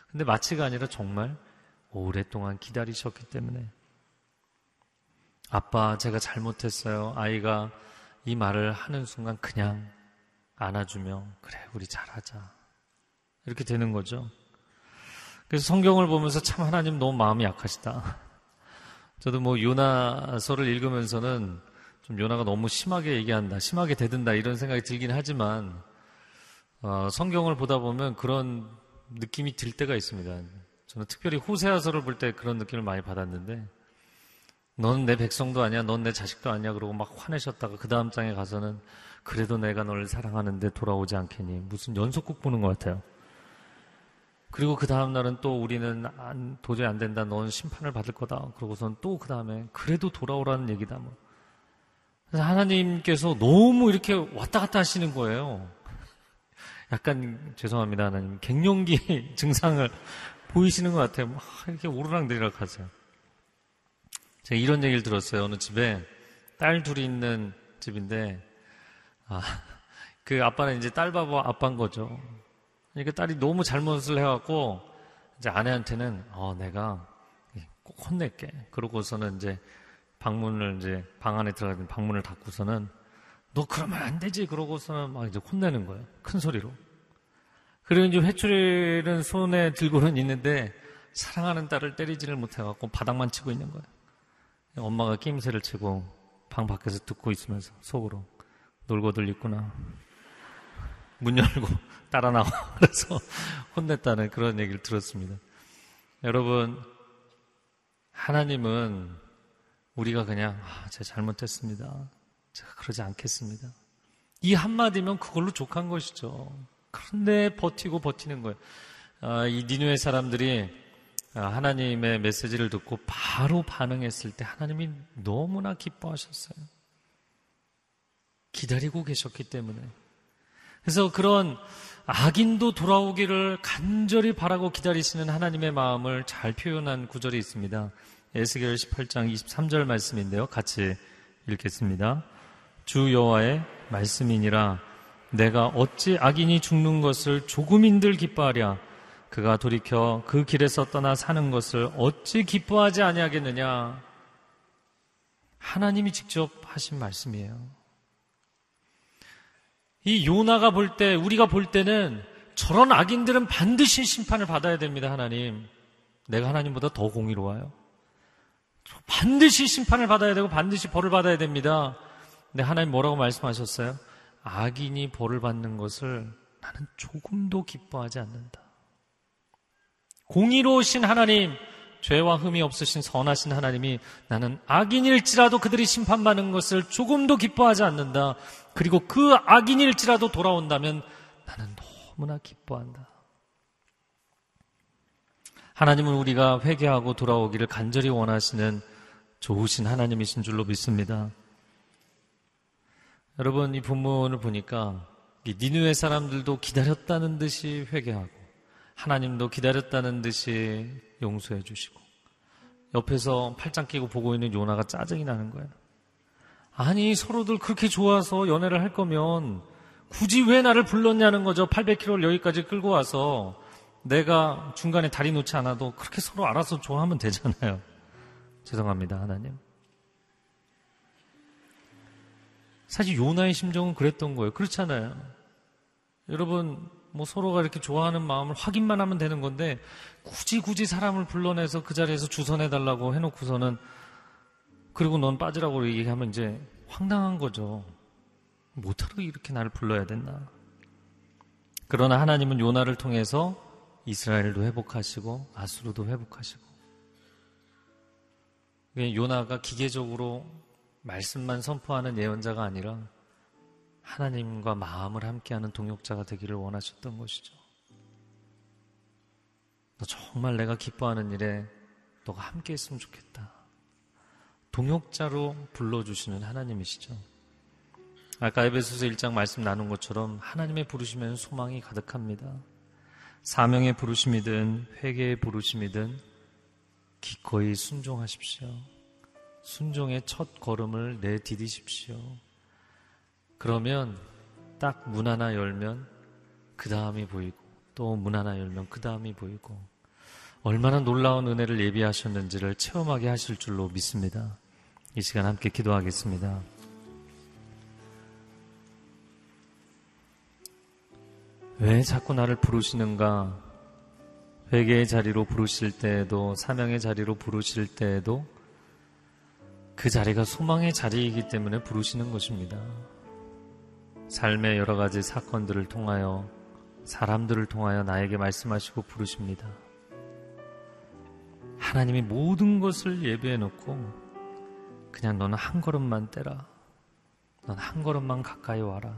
근데 마치가 아니라 정말 오랫동안 기다리셨기 때문에. 아빠, 제가 잘못했어요. 아이가 이 말을 하는 순간 그냥 안아주며, 그래, 우리 잘하자. 이렇게 되는 거죠. 그래서 성경을 보면서 참 하나님 너무 마음이 약하시다. 저도 뭐 요나서를 읽으면서는 좀 요나가 너무 심하게 얘기한다, 심하게 대든다 이런 생각이 들긴 하지만 어, 성경을 보다 보면 그런 느낌이 들 때가 있습니다. 저는 특별히 호세아서를 볼 때 그런 느낌을 많이 받았는데 넌 내 백성도 아니야, 넌 내 자식도 아니야 그러고 막 화내셨다가 그 다음 장에 가서는 그래도 내가 너를 사랑하는데 돌아오지 않겠니 무슨 연속곡 보는 것 같아요. 그리고 그 다음날은 또 우리는 안, 도저히 안 된다. 넌 심판을 받을 거다. 그러고선 또 그 다음에 그래도 돌아오라는 얘기다. 뭐. 그래서 하나님께서 너무 이렇게 왔다 갔다 하시는 거예요. 약간 죄송합니다. 하나님. 갱년기 증상을 보이시는 것 같아요. 막 이렇게 오르락내리락 하세요. 제가 이런 얘기를 들었어요. 어느 집에 딸 둘이 있는 집인데, 아, 그 아빠는 이제 딸 바보 아빠인 거죠. 그러니까 딸이 너무 잘못을 해갖고 이제 아내한테는 어 내가 꼭 혼낼게. 그러고서는 이제 방문을 이제 방 안에 들어가는 방문을 닫고서는 너 그러면 안 되지. 그러고서는 막 이제 혼내는 거예요. 큰 소리로. 그리고 이제 회초리는 손에 들고는 있는데 사랑하는 딸을 때리지를 못해갖고 바닥만 치고 있는 거예요. 엄마가 게임새를 치고 방 밖에서 듣고 있으면서 속으로 놀고들 있구나. 문 열고 따라 나와. 그래서 혼냈다는 그런 얘기를 들었습니다. 여러분, 하나님은 우리가 그냥, 아, 제가 잘못했습니다. 제가 그러지 않겠습니다. 이 한마디면 그걸로 족한 것이죠. 그런데 버티고 버티는 거예요. 아, 이 니누의 사람들이 아, 하나님의 메시지를 듣고 바로 반응했을 때 하나님이 너무나 기뻐하셨어요. 기다리고 계셨기 때문에. 그래서 그런 악인도 돌아오기를 간절히 바라고 기다리시는 하나님의 마음을 잘 표현한 구절이 있습니다. 에스겔 18장 23절 말씀인데요. 같이 읽겠습니다. 주 여호와의 말씀이니라 내가 어찌 악인이 죽는 것을 조금인들 기뻐하랴 그가 돌이켜 그 길에서 떠나 사는 것을 어찌 기뻐하지 아니하겠느냐 하나님이 직접 하신 말씀이에요. 이 요나가 볼 때, 우리가 볼 때는 저런 악인들은 반드시 심판을 받아야 됩니다, 하나님. 내가 하나님보다 더 공의로워요. 반드시 심판을 받아야 되고 반드시 벌을 받아야 됩니다. 근데 하나님 뭐라고 말씀하셨어요? 악인이 벌을 받는 것을 나는 조금도 기뻐하지 않는다. 공의로우신 하나님, 죄와 흠이 없으신 선하신 하나님이 나는 악인일지라도 그들이 심판받는 것을 조금도 기뻐하지 않는다. 그리고 그 악인일지라도 돌아온다면 나는 너무나 기뻐한다. 하나님은 우리가 회개하고 돌아오기를 간절히 원하시는 좋으신 하나님이신 줄로 믿습니다. 여러분 이 본문을 보니까 니누의 사람들도 기다렸다는 듯이 회개하고 하나님도 기다렸다는 듯이 용서해 주시고 옆에서 팔짱 끼고 보고 있는 요나가 짜증이 나는 거예요. 아니 서로들 그렇게 좋아서 연애를 할 거면 굳이 왜 나를 불렀냐는 거죠. 800km를 여기까지 끌고 와서 내가 중간에 다리 놓지 않아도 그렇게 서로 알아서 좋아하면 되잖아요. 죄송합니다, 하나님. 사실 요나의 심정은 그랬던 거예요. 그렇잖아요. 여러분, 뭐 서로가 이렇게 좋아하는 마음을 확인만 하면 되는 건데 굳이 굳이 사람을 불러내서 그 자리에서 주선해달라고 해놓고서는 그리고 넌 빠지라고 얘기하면 이제 황당한 거죠. 못하러 이렇게 나를 불러야 됐나. 그러나 하나님은 요나를 통해서 이스라엘도 회복하시고 아수르도 회복하시고 요나가 기계적으로 말씀만 선포하는 예언자가 아니라 하나님과 마음을 함께하는 동역자가 되기를 원하셨던 것이죠. 너 정말 내가 기뻐하는 일에 너가 함께 했으면 좋겠다. 동역자로 불러주시는 하나님이시죠. 아까 에베소서 1장 말씀 나눈 것처럼 하나님의 부르시면 소망이 가득합니다. 사명의 부르심이든 회개의 부르심이든 기꺼이 순종하십시오. 순종의 첫 걸음을 내디디십시오. 그러면 딱 문 하나 열면 그 다음이 보이고 또 문 하나 열면 그 다음이 보이고 얼마나 놀라운 은혜를 예비하셨는지를 체험하게 하실 줄로 믿습니다. 이 시간 함께 기도하겠습니다. 왜 자꾸 나를 부르시는가? 회개의 자리로 부르실 때에도, 사명의 자리로 부르실 때에도 그 자리가 소망의 자리이기 때문에 부르시는 것입니다. 삶의 여러 가지 사건들을 통하여, 사람들을 통하여 나에게 말씀하시고 부르십니다. 하나님이 모든 것을 예배해 놓고 그냥 너는 한 걸음만 떼라. 넌 한 걸음만 가까이 와라.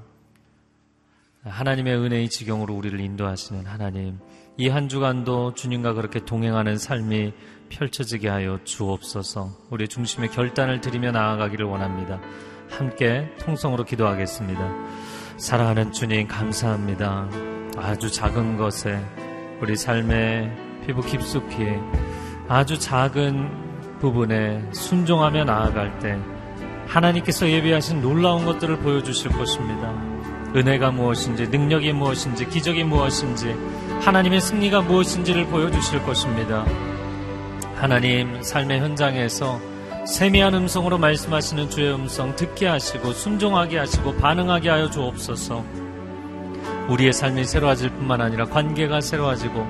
하나님의 은혜의 지경으로 우리를 인도하시는 하나님, 이 한 주간도 주님과 그렇게 동행하는 삶이 펼쳐지게 하여 주옵소서. 우리 중심의 결단을 드리며 나아가기를 원합니다. 함께 통성으로 기도하겠습니다. 사랑하는 주님, 감사합니다. 아주 작은 것에 우리 삶의 피부 깊숙이 아주 작은 부분에 순종하며 나아갈 때 하나님께서 예비하신 놀라운 것들을 보여주실 것입니다. 은혜가 무엇인지, 능력이 무엇인지, 기적이 무엇인지, 하나님의 승리가 무엇인지를 보여주실 것입니다. 하나님, 삶의 현장에서 세미한 음성으로 말씀하시는 주의 음성 듣게 하시고, 순종하게 하시고, 반응하게 하여 주옵소서. 우리의 삶이 새로워질 뿐만 아니라 관계가 새로워지고,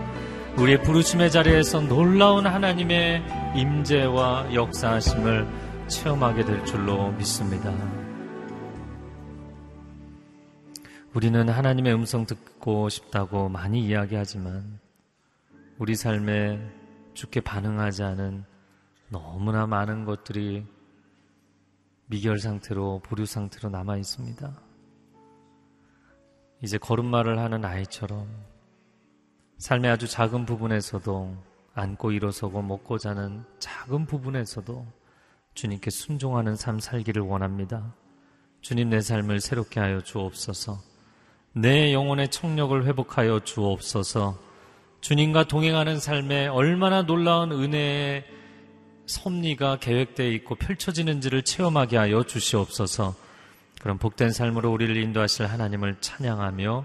우리의 부르심의 자리에서 놀라운 하나님의 임재와 역사하심을 체험하게 될 줄로 믿습니다. 우리는 하나님의 음성 듣고 싶다고 많이 이야기하지만 우리 삶에 죽게 반응하지 않은 너무나 많은 것들이 미결 상태로 보류 상태로 남아 있습니다. 이제 걸음마를 하는 아이처럼 삶의 아주 작은 부분에서도 앉고 일어서고 먹고 자는 작은 부분에서도 주님께 순종하는 삶 살기를 원합니다. 주님 내 삶을 새롭게 하여 주옵소서. 내 영혼의 청력을 회복하여 주옵소서. 주님과 동행하는 삶에 얼마나 놀라운 은혜의 섭리가 계획되어 있고 펼쳐지는지를 체험하게 하여 주시옵소서. 그럼 복된 삶으로 우리를 인도하실 하나님을 찬양하며